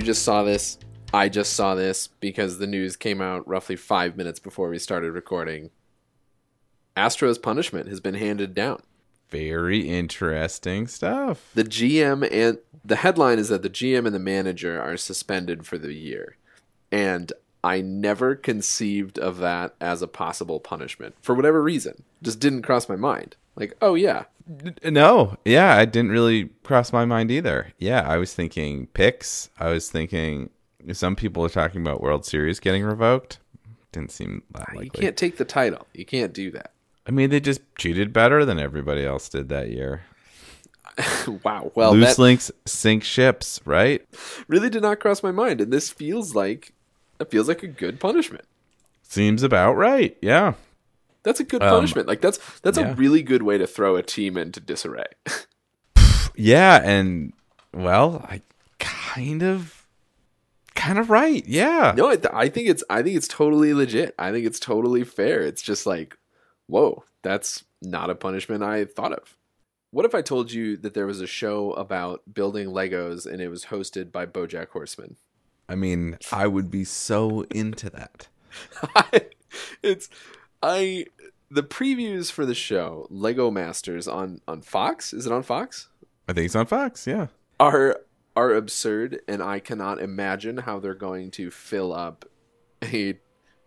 You just saw this. I just saw this because the news came out roughly five minutes before we started recording. Astros punishment has been handed down. Very interesting stuff. The GM and the headline is that the GM and the manager are suspended for the year. And I never conceived of that as a possible punishment for whatever reason. Just didn't cross my mind. Like, oh yeah, No, yeah, I didn't really cross my mind either. Yeah, I was thinking picks. I was thinking some people are talking about World Series getting revoked. Didn't seem that ah, likely. you can't take the title. You can't do that. I mean, they just cheated better than everybody else did that year. wow. Well, Loose that links sink ships, right? really did not cross my mind, and this feels like it feels like a good punishment. Seems about right. Yeah. That's a good Um, punishment. Like that's that's yeah. a really good way to throw a team into disarray. Yeah, and well, I kind of kind of right. Yeah. no, I, I think it's I think it's totally legit. I think it's totally fair. It's just like, whoa, that's not a punishment I thought of. What if I told you that there was a show about building Legos and it was hosted by BoJack Horseman? I mean, I would be so into that. it's I the previews for the show Lego Masters on on Fox. Is it on Fox? I think it's on Fox. Yeah. Are are absurd, and I cannot imagine how they're going to fill up a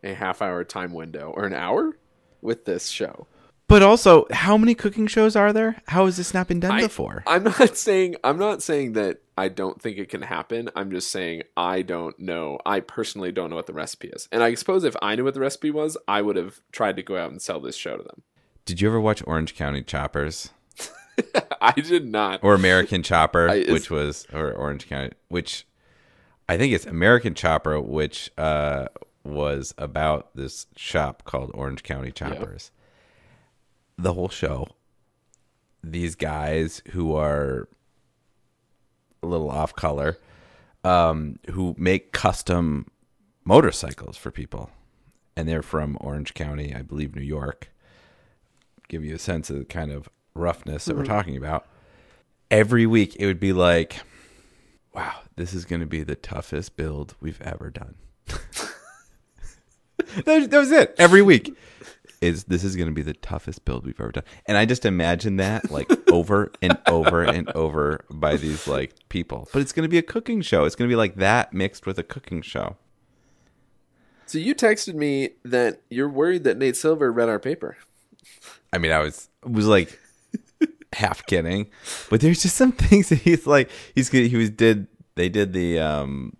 a half hour time window or an hour with this show. But also, how many cooking shows are there? How has this not been done I- before? I'm not saying I'm not saying that I don't think it can happen. I'm just saying I don't know. I personally don't know what the recipe is. And I suppose if I knew what the recipe was, I would have tried to go out and sell this show to them. Did you ever watch Orange County Choppers I did not. or American Chopper, I- which was or Orange County, which I think it's American Chopper, which uh, was about this shop called Orange County Choppers. The whole show, these guys who are a little off color, um, who make custom motorcycles for people, and they're from Orange County, I believe, New York. Give you a sense of the kind of roughness that we're talking about. Every week, it would be like, "Wow, this is going to be the toughest build we've ever done." that, that was it. Every week is this is going to be the toughest build we've ever done, and I just imagine that like over and over and over by these like people. But it's going to be a cooking show. It's going to be like that mixed with a cooking show. So you texted me that you're worried that Nate Silver read our paper. I mean, I was was like half kidding, but there's just some things that he's like he's he was did they did the um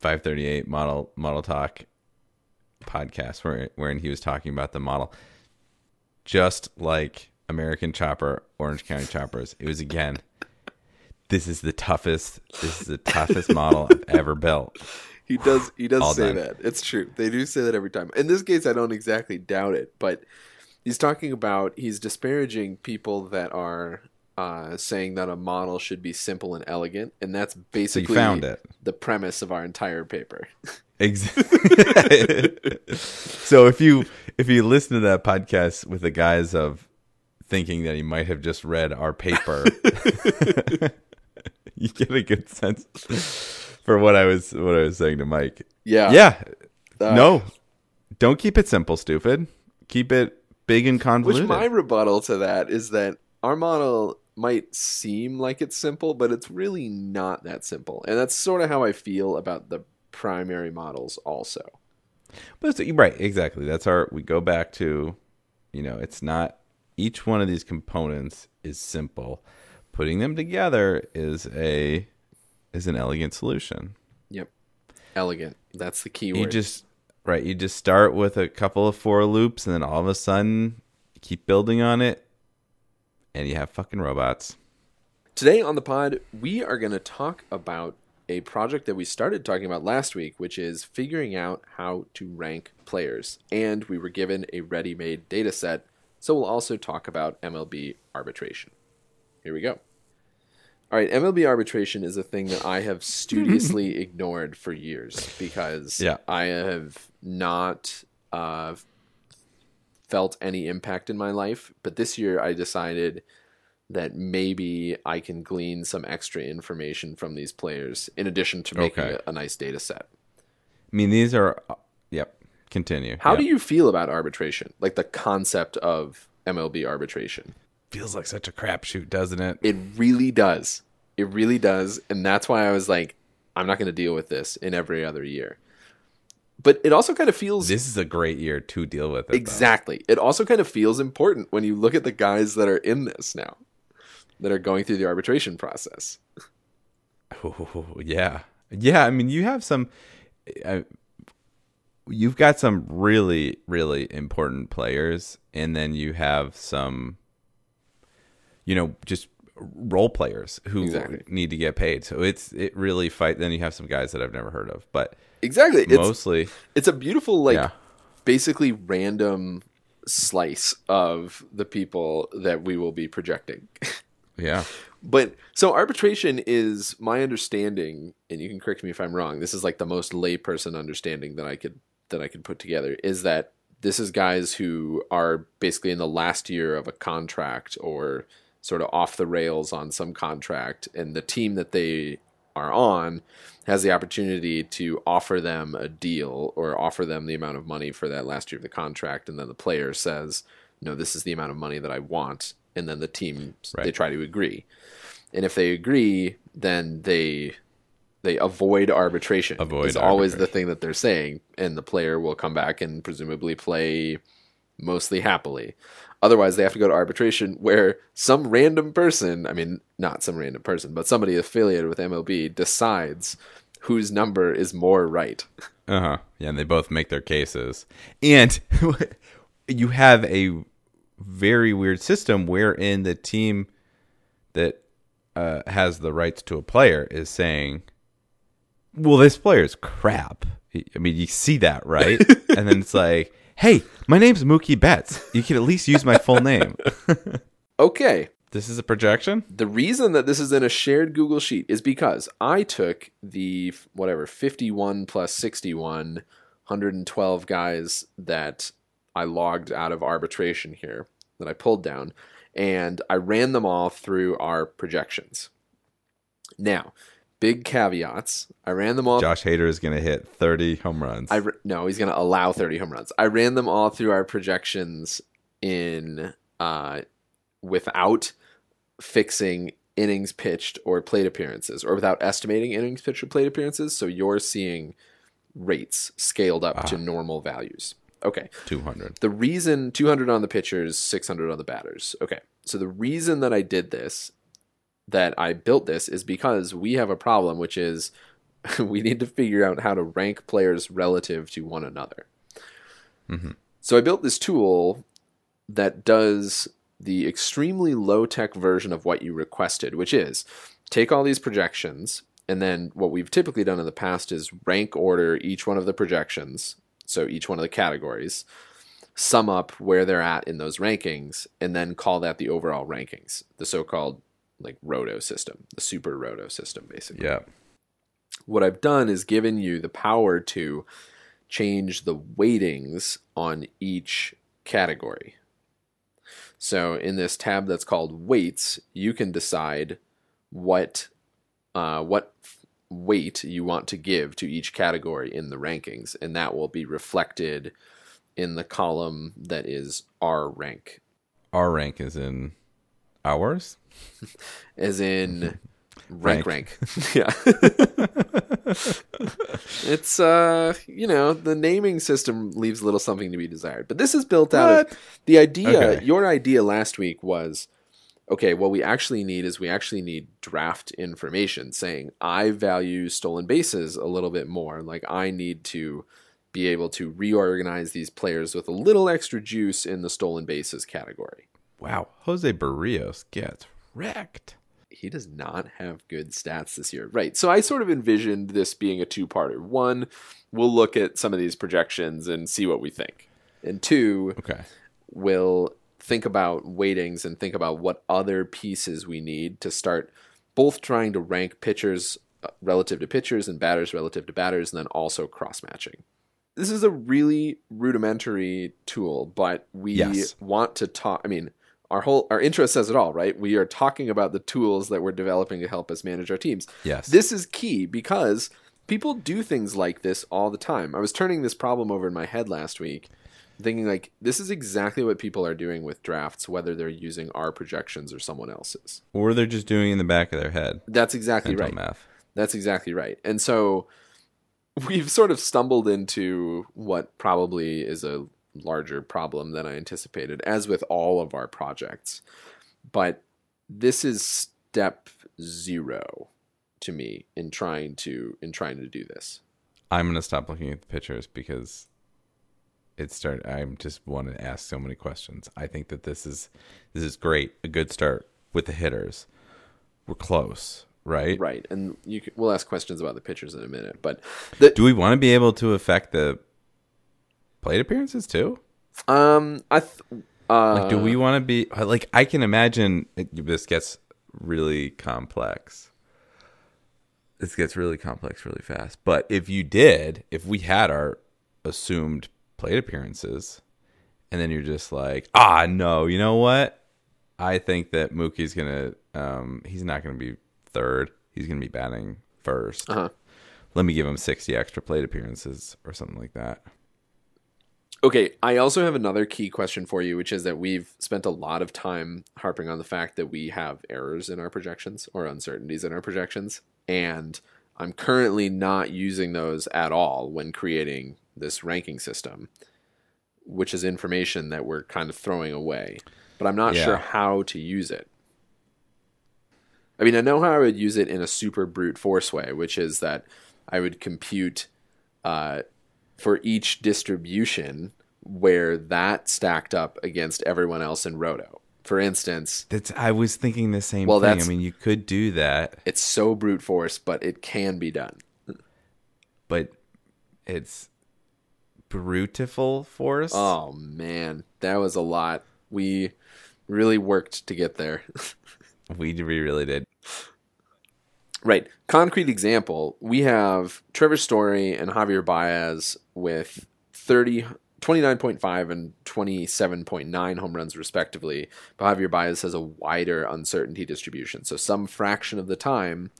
538 model model talk podcast where wherein he was talking about the model just like American Chopper, Orange County Choppers. It was again this is the toughest this is the toughest model I've ever built. He does. He does All say done. that. It's true. They do say that every time. In this case, I don't exactly doubt it, but he's talking about he's disparaging people that are uh, saying that a model should be simple and elegant, and that's So basically it. the premise of our entire paper. Exactly. so if you if you listen to that podcast with the guise of thinking that he might have just read our paper, you get a good sense for what I was what I was saying to Mike. Yeah. Yeah. Uh, no. Don't keep it simple, stupid. Keep it big and convoluted. Which my rebuttal to that is that our model might seem like it's simple, but it's really not that simple, and that's sort of how I feel about the primary models also. But right, exactly. That's our. We go back to, you know, it's not each one of these components is simple. Putting them together is a is an elegant solution. Yep. Elegant. That's the key You word. just right. You just start with a couple of for loops, and then all of a sudden, you keep building on it, and you have fucking robots. Today on the pod, we are going to talk about a project that we started talking about last week, which is figuring out how to rank players. And we were given a ready made data set, so we'll also talk about MLB arbitration. Here we go. All right, MLB arbitration is a thing that I have studiously ignored for years because Yeah. I have not uh, felt any impact in my life. But this year I decided that maybe I can glean some extra information from these players in addition to making Okay. a, a nice data set. I mean, these are. Uh, yep. Continue. How Yep. do you feel about arbitration? Like the concept of MLB arbitration? Feels like such a crapshoot, doesn't it? It really does. It really does. And that's why I was like, I'm not going to deal with this in every other year. But it also kind of feels This is a great year to deal with it. though. exactly. It also kind of feels important when you look at the guys that are in this now, that are going through the arbitration process. Oh, yeah, yeah. I mean, you have some. Uh, you've got some really, really important players, and then you have some, you know, just role players who Exactly. need to get paid. So it's it really fight. Then you have some guys that I've never heard of, but Exactly. It's mostly, it's a beautiful like yeah, basically random slice of the people that we will be projecting. yeah, But so arbitration is my understanding, and you can correct me if I'm wrong. This is like the most layperson understanding that I could that I could put together. Is that this is guys who are basically in the last year of a contract or sort of off the rails on some contract, and the team that they are on has the opportunity to offer them a deal or offer them the amount of money for that last year of the contract, and then the player says, "No, this is the amount of money that I want," and then the team they try to agree and if they agree, then they they avoid arbitration. Avoid is always the thing that they're saying, and the player will come back and presumably play mostly happily. Otherwise, they have to go to arbitration, where some random person—I mean, not some random person, but somebody affiliated with MLB decides whose number is more right. uh huh. Yeah, and they both make their cases, and you have a very weird system wherein the team that uh, has the rights to a player is saying, "Well, this player is crap." I mean, you see that, right? and then it's like, "Hey, my name's Mookie Betts. You can at least use my full name." Okay, this is a projection. The reason that this is in a shared Google Sheet is because I took the whatever 51 plus 61, 112 guys that I logged out of arbitration here that I pulled down, and I ran them all through our projections. Now, big caveats. I ran them all. Josh Hader is going to hit 30 home runs. I no, he's going to allow 30 home runs. I ran them all through our projections in uh, without fixing innings pitched or plate appearances, or without estimating innings pitched or plate appearances. So you're seeing rates scaled up to normal values. Okay. 200. The reason 200 on the pitchers, 600 on the batters. Okay. So the reason that I did this, that I built this, is because we have a problem, which is we need to figure out how to rank players relative to one another. Mm-hmm. So I built this tool that does the extremely low tech version of what you requested, which is take all these projections, and then what we've typically done in the past is rank order each one of the projections, so each one of the categories, sum up where they're at in those rankings, and then call that the overall rankings, the so called like roto system, the super roto system, basically Yeah. what I've done is given you the power to change the weightings on each category. So in this tab that's called weights, you can decide what uh, what weight you want to give to each category in the rankings, and that will be reflected in the column that is R rank, Our rank is in hours. as in rank Rank. rank. yeah. it's uh you know the naming system leaves a little something to be desired but this is built out What? of the idea Okay. your idea last week was okay what we actually need is we actually need draft information saying i value stolen bases a little bit more like i need to be able to reorganize these players with a little extra juice in the stolen bases category. Wow, Jose Berrios gets wrecked. He does not have good stats this year. Right. So I sort of envisioned this being a two parter. One, we'll look at some of these projections and see what we think. And two, Okay. we'll think about weightings and think about what other pieces we need to start both trying to rank pitchers uh, relative to pitchers and batters relative to batters, and then also cross matching. This is a really rudimentary tool, but we Yes. want to talk. I mean, our whole our intro says it all, right? We are talking about the tools that we're developing to help us manage our teams. Yes. This is key because people do things like this all the time. I was turning this problem over in my head last week, thinking like this is exactly what people are doing with drafts, whether they're using our projections or someone else's. or they're just doing in the back of their head. That's exactly Mental right. math. That's exactly right. And so we've sort of stumbled into what probably is a larger problem than I anticipated, as with all of our projects. But this is step zero to me in trying to in trying to do this. I'm gonna stop looking at the pictures because it start. I just want to ask so many questions. I think that this is this is great. A good start with the hitters. We're close, right? Right. And you can, we'll ask questions about the pitchers in a minute, but the Do we want to be able to affect the plate appearances too? um I th- uh Like, do we want to be like? I can imagine it, this gets really complex. This gets really complex really fast. But if you did, if we had our assumed plate appearances, and then you're just like, ah, no, you know what? I think that Mookie's gonna, um, he's not gonna be third. He's gonna be batting 1st Uh-huh. Let me give him 60 extra plate appearances or something like that. Okay, I also have another key question for you, which is that we've spent a lot of time harping on the fact that we have errors in our projections or uncertainties in our projections. And I'm currently not using those at all when creating this ranking system, which is information that we're kind of throwing away. But I'm not Yeah. sure how to use it. I mean, I know how I would use it in a super brute force way, which is that I would compute uh, for each distribution where that stacked up against everyone else in Roto. For instance, That's I was thinking the same Well, thing. I mean, you could do that, it's so brute force, but it can be done. but it's brutiful force. Oh man, that was a lot. We really worked to get there. We, we really did. right. Concrete example, we have Trevor Story and Javier Baez with 30 29.5 and 27.9 home runs respectively. But Javier Baez has a wider uncertainty distribution. So some fraction of the time,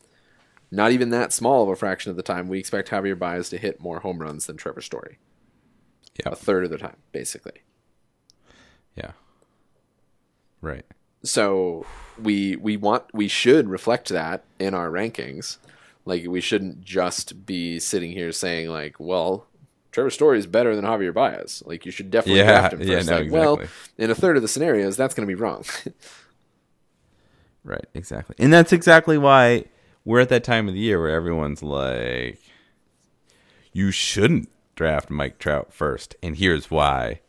not even that small of a fraction of the time, we expect Javier Baez to hit more home runs than Trevor Story. Yeah. A third of the time, basically. Yeah. Right. so we we want we should reflect that in our rankings like we shouldn't just be sitting here saying like well Trevor Story is better than Javier Baez like you should definitely Yeah, draft him yeah, first no, like well in a third of the scenarios that's going to be wrong Right. Exactly. And that's exactly why we're at that time of the year where everyone's like, you shouldn't draft Mike Trout first. And here's why.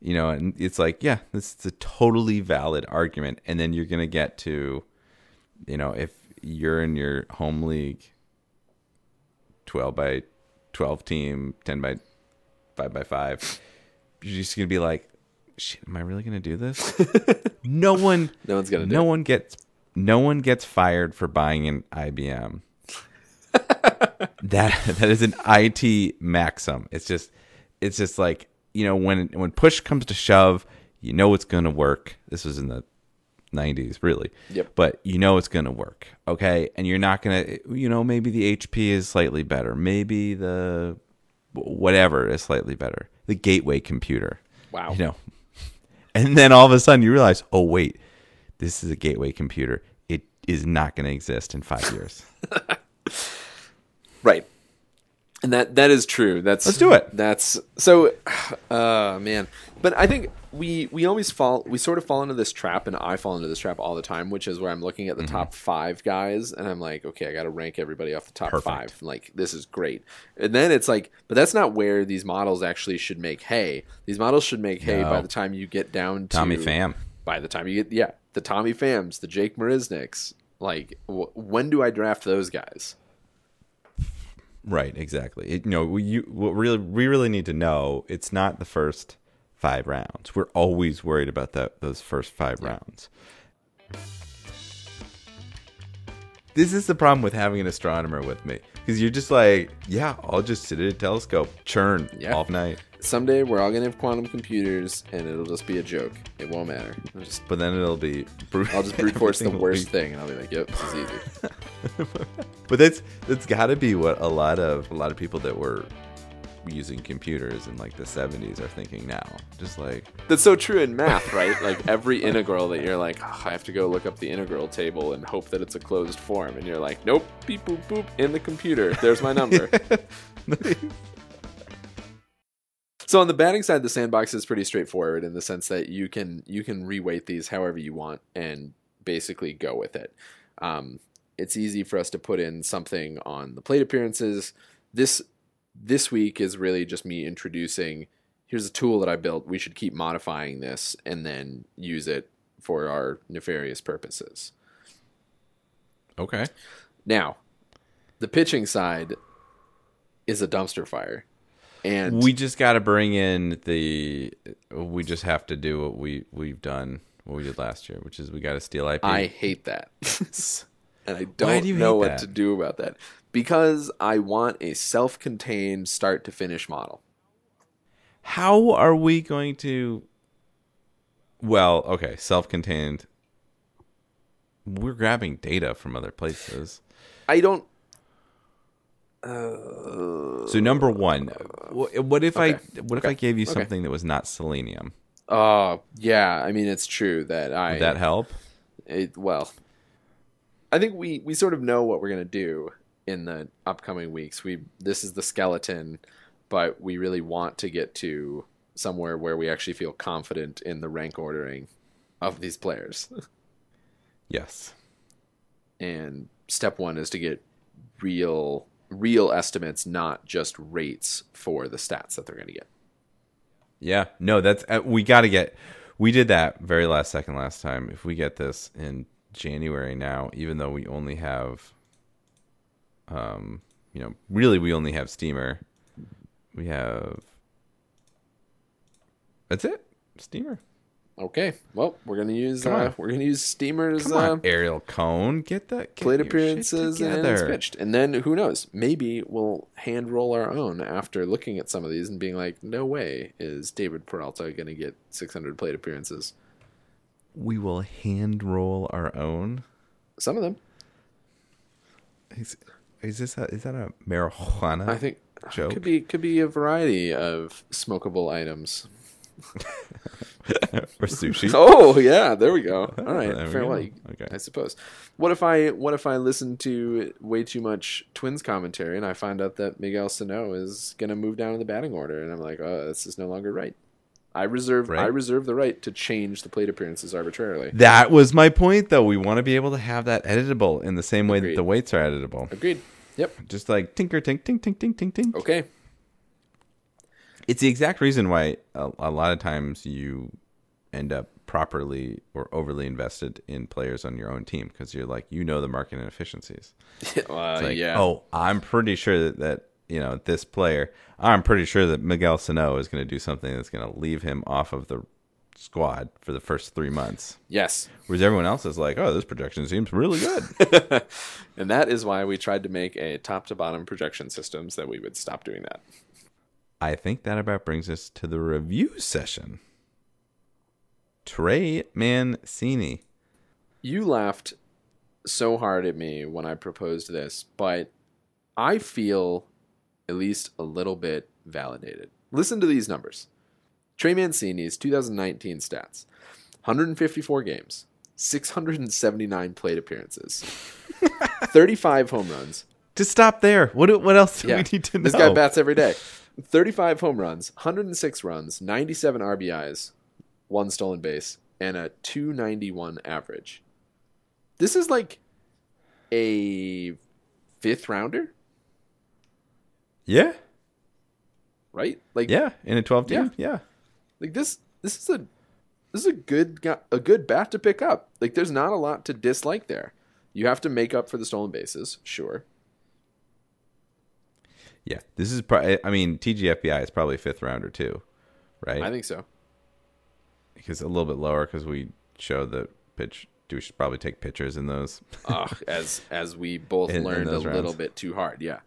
You know, and it's like, yeah, this is a totally valid argument. And then you're going to get to, you know, if you're in your home league, 12 by 12 team, 10 by 5 by 5, you're just going to be like, shit, am I really going to do this? no one no one's going to do no it. one gets no one gets fired for buying an IBM. That that is an IT maxim. It's just it's just like you know when when push comes to shove, you know it's going to work. This was in the 90s, really. Yep. But you know it's going to work. Okay, and you're not going to you know maybe the HP is slightly better. Maybe the whatever is slightly better. The gateway computer. wow You know. And then all of a sudden you realize, oh wait, this is a gateway computer. It is not going to exist in five years. right And that that is true. That's Let's do it. That's so, uh, man. But I think we we always fall we sort of fall into this trap, and I fall into this trap all the time, which is where I'm looking at the Mm-hmm. top five guys, and I'm like, okay, I got to rank everybody off the top Perfect. five. Like this is great, and then it's like, but that's not where these models actually should make hay. These models should make hay by the time you get down to Tommy Pham. By the time you get yeah, the Tommy Phams, the Jake Marisniks. Like, wh- when do I draft those guys? Right, exactly. It, you know, we, you, what really, we really need to know it's not the first five rounds. We're always worried about that those first five rounds. This is the problem with having an astronomer with me because you're just like, yeah, I'll just sit at a telescope, churn Yeah. all night, Someday we're all gonna have quantum computers, and it'll just be a joke. It won't matter. Just but then it'll be. brute- I'll just brute force the worst be- thing, and I'll be like, "Yep, this is easy." But that's that's got to be what a lot of a lot of people that were using computers in like the 70s are thinking now. Just like, That's so true in math, right? Like every integral that you're like, "Oh, I have to go look up the integral table and hope that it's a closed form, and you're like, nope, beep boop boop in the computer. There's my number. so on the batting side, the sandbox is pretty straightforward in the sense that you can you can reweight these however you want and basically go with it. Um, it's easy for us to put in something on the plate appearances. This this week is really just me introducing. Here's a tool that I built. We should keep modifying this and then use it for our nefarious purposes. okay. Now, the pitching side is a dumpster fire. And we just got to bring in the. We just have to do what we we've done, what we did last year, which is we got to steal IP. I hate that. and I don't do know what to do about that. Because I want a self contained start to finish model. How are we going to? Well, okay, self-contained. We're grabbing data from other places. I don't. So number one, uh, what if I Okay. what if I gave you something that was not selenium? Oh, yeah. I mean, it's true that I. Would that help? it, well i think we we sort of know what we're going to do in the upcoming weeks we this is the skeleton but we really want to get to somewhere where we actually feel confident in the rank ordering of these players Yes. and step 1 is to get real real estimates not just rates for the stats that they're going to get Yeah. No, that's uh, we got to get. We did that very last second last time. If we get this in January now, even though we only have, um, you know, really we only have Steamer. We have. That's it. Steamer. okay well we're going to use uh, we're to use steamers Come uh, on, Ariel Cohen, get that get plate appearances and it's pitched. And then who knows? Maybe we'll hand roll our own after looking at some of these and being like, no way is David Peralta going to get 600 plate appearances. We will hand roll our own. Some of them, Is, is this a, is that a marijuana? I think, joke could be could be a variety of smokable items. or sushi. Oh yeah, there we go. Oh, All right, There we fair go. Okay. I suppose. What if I what if I listen to way too much Twins commentary and I find out that Miguel Sano is going to move down in the batting order and I'm like, oh, this is no longer right. I reserve I reserve the right to change the plate appearances arbitrarily. That was my point, though. We want to be able to have that editable in the same way that the weights are editable. Agreed. Yep. Just like tinker, tink, tink, tink, tink, tink, tink. Okay. It's the exact reason why a, a lot of times you end up properly or overly invested in players on your own team because you're like, you know, the market inefficiencies. uh, like, yeah. oh, I'm pretty sure that, that you know this player. I'm pretty sure that Miguel Sano is going to do something that's going to leave him off of the squad for the first three months. Yes. Whereas everyone else is like, oh, this projection seems really good. and that is why we tried to make a top to bottom projection system so that we would stop doing that. I think that about brings us to the review session. Trey Mancini. You laughed so hard at me when I proposed this, but I feel at least a little bit validated. Listen to these numbers. Trey Mancini's 2019 stats 154 games, 679 plate appearances, 35 home runs, Just stop there. What what else do Yeah. we need to know? This guy bats every day. 35 home runs, 106 runs, 97 RBIs, one stolen base, and a 291 average. This is like a fifth rounder, Yeah, right? Like yeah. In a twelve team, yeah. like this this is a this is a good a good bat to pick up. Like there's not a lot to dislike there. You have to make up for the stolen bases, sure. Yeah, this is. Pro- I mean, TGFBI is probably fifth rounder too, right? I think so. because a little bit lower because we show the pitch. We should probably take pictures in those. Ugh, as as we both In- in learned a those little bit too hard. Yeah.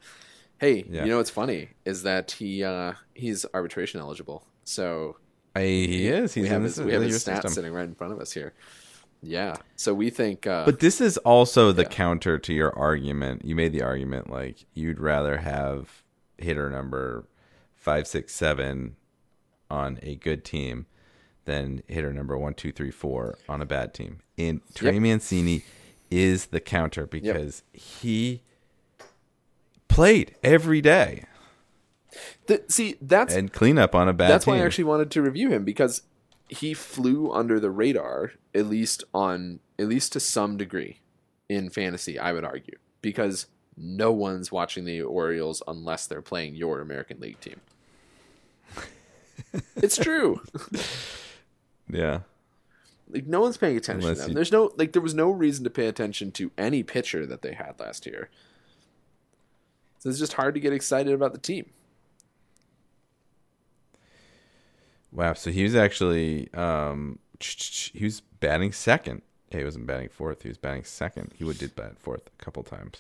Hey, Yeah. you know what's funny is that he uh, he's arbitration eligible. So I, he is. He's we have his, we have his stats system. sitting right in front of us here. Yeah. So we think. Uh, But this is also the Yeah. counter to your argument. You made the argument like you'd rather have hitter number five, six, seven on a good team than hitter number one, two, three, four on a bad team. And Trey Yep. Mancini is the counter because he played every day th- see, that's and clean up on a bad that's team. why I actually wanted to review him because he flew under the radar at least on at least to some degree in fantasy. I would argue because no one's watching the Orioles unless they're playing your American League team. it's true. yeah. Like no one's paying attention Unless to them. you- There's no like there was no reason to pay attention to any pitcher that they had last year. So it's just hard to get excited about the team. Wow. So he was actually um he was batting second. He wasn't batting fourth. He was batting second. He would did bat fourth a couple times.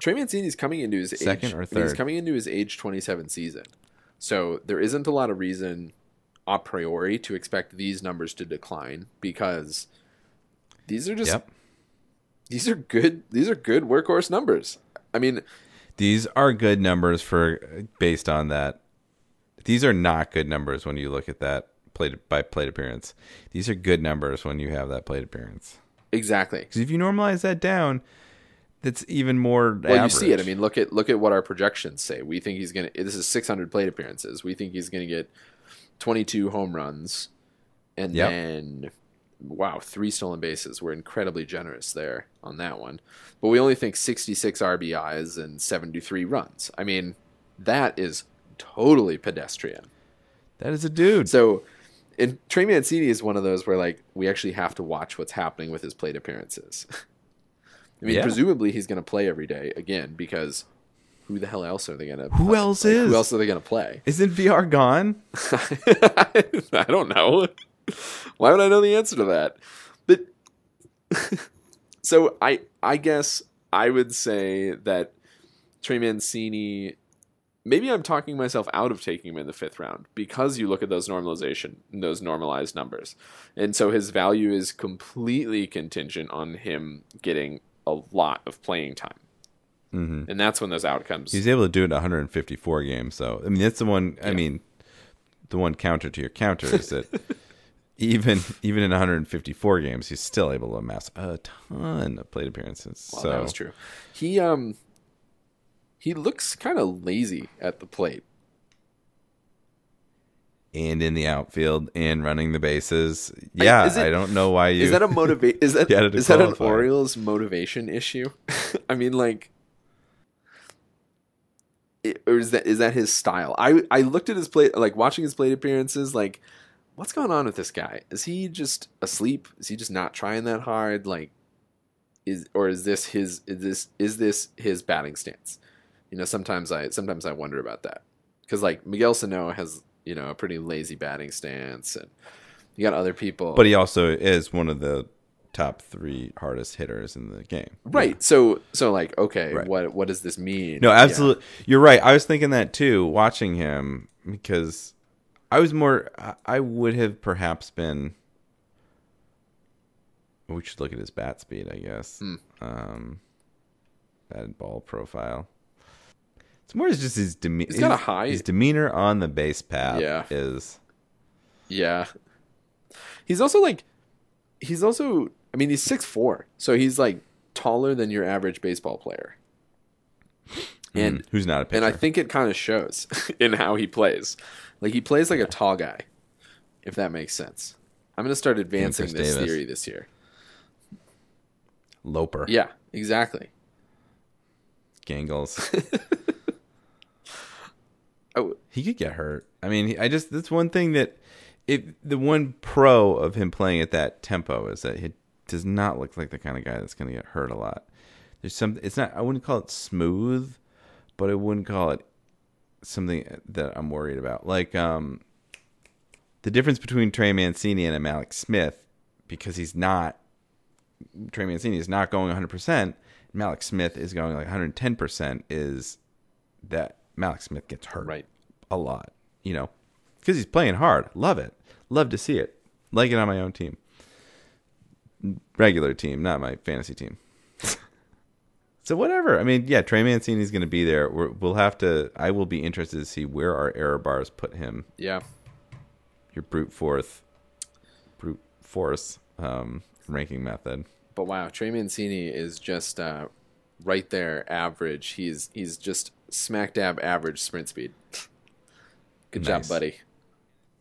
Trey Mancini's coming into his Second age, or mean, He's coming into his age 27 season. So there isn't a lot of reason a priori to expect these numbers to decline because these are just Yep. these are good these are good workhorse numbers. I mean, These are good numbers for based on that. These are not good numbers when you look at that plate by plate appearance. These are good numbers when you have that plate appearance. exactly. Because if you normalize that down, that's even more. Well, average. you see it. I mean, look at look at what our projections say. We think he's going to this is 600 plate appearances. We think he's going to get 22 home runs and Yep. then wow, three stolen bases. We're incredibly generous there on that one. But we only think 66 RBIs and 73 runs. I mean, that is totally pedestrian. that is a dude. So, and Trey Mancini is one of those where like we actually have to watch what's happening with his plate appearances. I mean, Yeah. presumably he's going to play every day again because who the hell else are they going to? Who else is? Who else are they going to play? Isn't VR gone? I don't know. Why would I know the answer to that? But so I I guess I would say that Trey Mancini. Maybe I'm talking myself out of taking him in the fifth round because you look at those normalization, those normalized numbers, and so his value is completely contingent on him getting a lot of playing time, hmm and that's when those outcomes. He's able to do it in 154 games. So I mean, that's the one. I mean, the one counter to your counter is that even even in 154 games, he's still able to amass a ton of plate appearances. Well, so that's true. He um he looks kind of lazy at the plate. and in the outfield and running the bases. Yeah, is it- I don't know why you. Is that a motivate? Is that You had to is that an. Orioles motivation issue? I mean, like, it, or is that is that his style? I I looked at his plate, like watching his plate appearances, like. What's going on with this guy? Is he just asleep? Is he just not trying that hard? Like, is or is this his is this is this his batting stance? You know, sometimes I sometimes I wonder about that because like Miguel Sano has you know a pretty lazy batting stance, and you got other people. but he also is one of the top three hardest hitters in the game. right. So so like okay, Right. what what does this mean? No, Yeah. absolutely. You're right. I was thinking that too, watching him, because I was more. I- would have perhaps been. We should look at his bat speed, I guess. Hmm. Um, bat ball profile. It's more just his demeanor. He's got a high- His demeanor on the base path Yeah. is. Yeah. He's also like he's also I mean he's six four, so he's like taller than your average baseball player. And Mm, who's not a pitcher? and I think it kind of shows in how he plays. Like he plays like a tall guy, if that makes sense. I'm gonna start advancing this Davis. theory this year. Loper, Yeah, exactly. Gangles. Oh, he could get hurt. I mean, I just that's one thing that it the one pro of him playing at that tempo is that he does not look like the kind of guy that's going to get hurt a lot. There's some. It's not. I wouldn't call it smooth, but I wouldn't call it something that I'm worried about. Like um, the difference between Trey Mancini and a Mallex Smith, because he's not. Trey Mancini is not going 100. percent Mallex Smith is going like 110 percent. Is that Mallex Smith gets hurt right. a lot, you know, because he's playing hard. Love it. Love to see it. Like it on my own team. Regular team, not my fantasy team. So whatever. I mean, yeah, Trey Mancini's going to be there. We're, we'll have to. I will be interested to see where our error bars put him. Yeah. Your brute force, brute force um, ranking method. But wow, Trey Mancini is just uh, right there, average. He's he's just smack dab average sprint speed. Good job, buddy.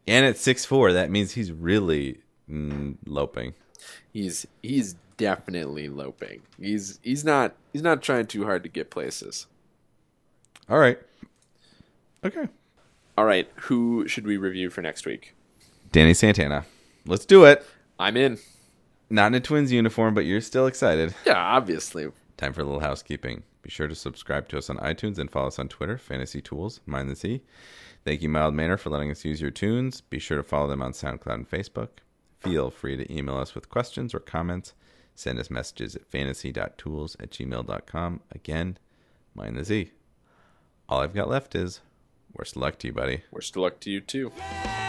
And at six four, that means he's really mm, loping. He's he's definitely loping. He's he's not he's not trying too hard to get places. All right. Okay. All right, who should we review for next week? Danny Santana. Let's do it. I'm in. Not in a Twins uniform, but you're still excited. Yeah, obviously. Time for a little housekeeping. Be sure to subscribe to us on iTunes and follow us on Twitter, Fantasy Tools, Mind the Sea. Thank you, Mild Manor, for letting us use your tunes. Be sure to follow them on SoundCloud and Facebook. Feel free to email us with questions or comments. Send us messages at fantasy.tools at gmail.com. Again, Mind the Z. All I've got left is worst of luck to you, buddy. Worst of luck to you too. Yeah.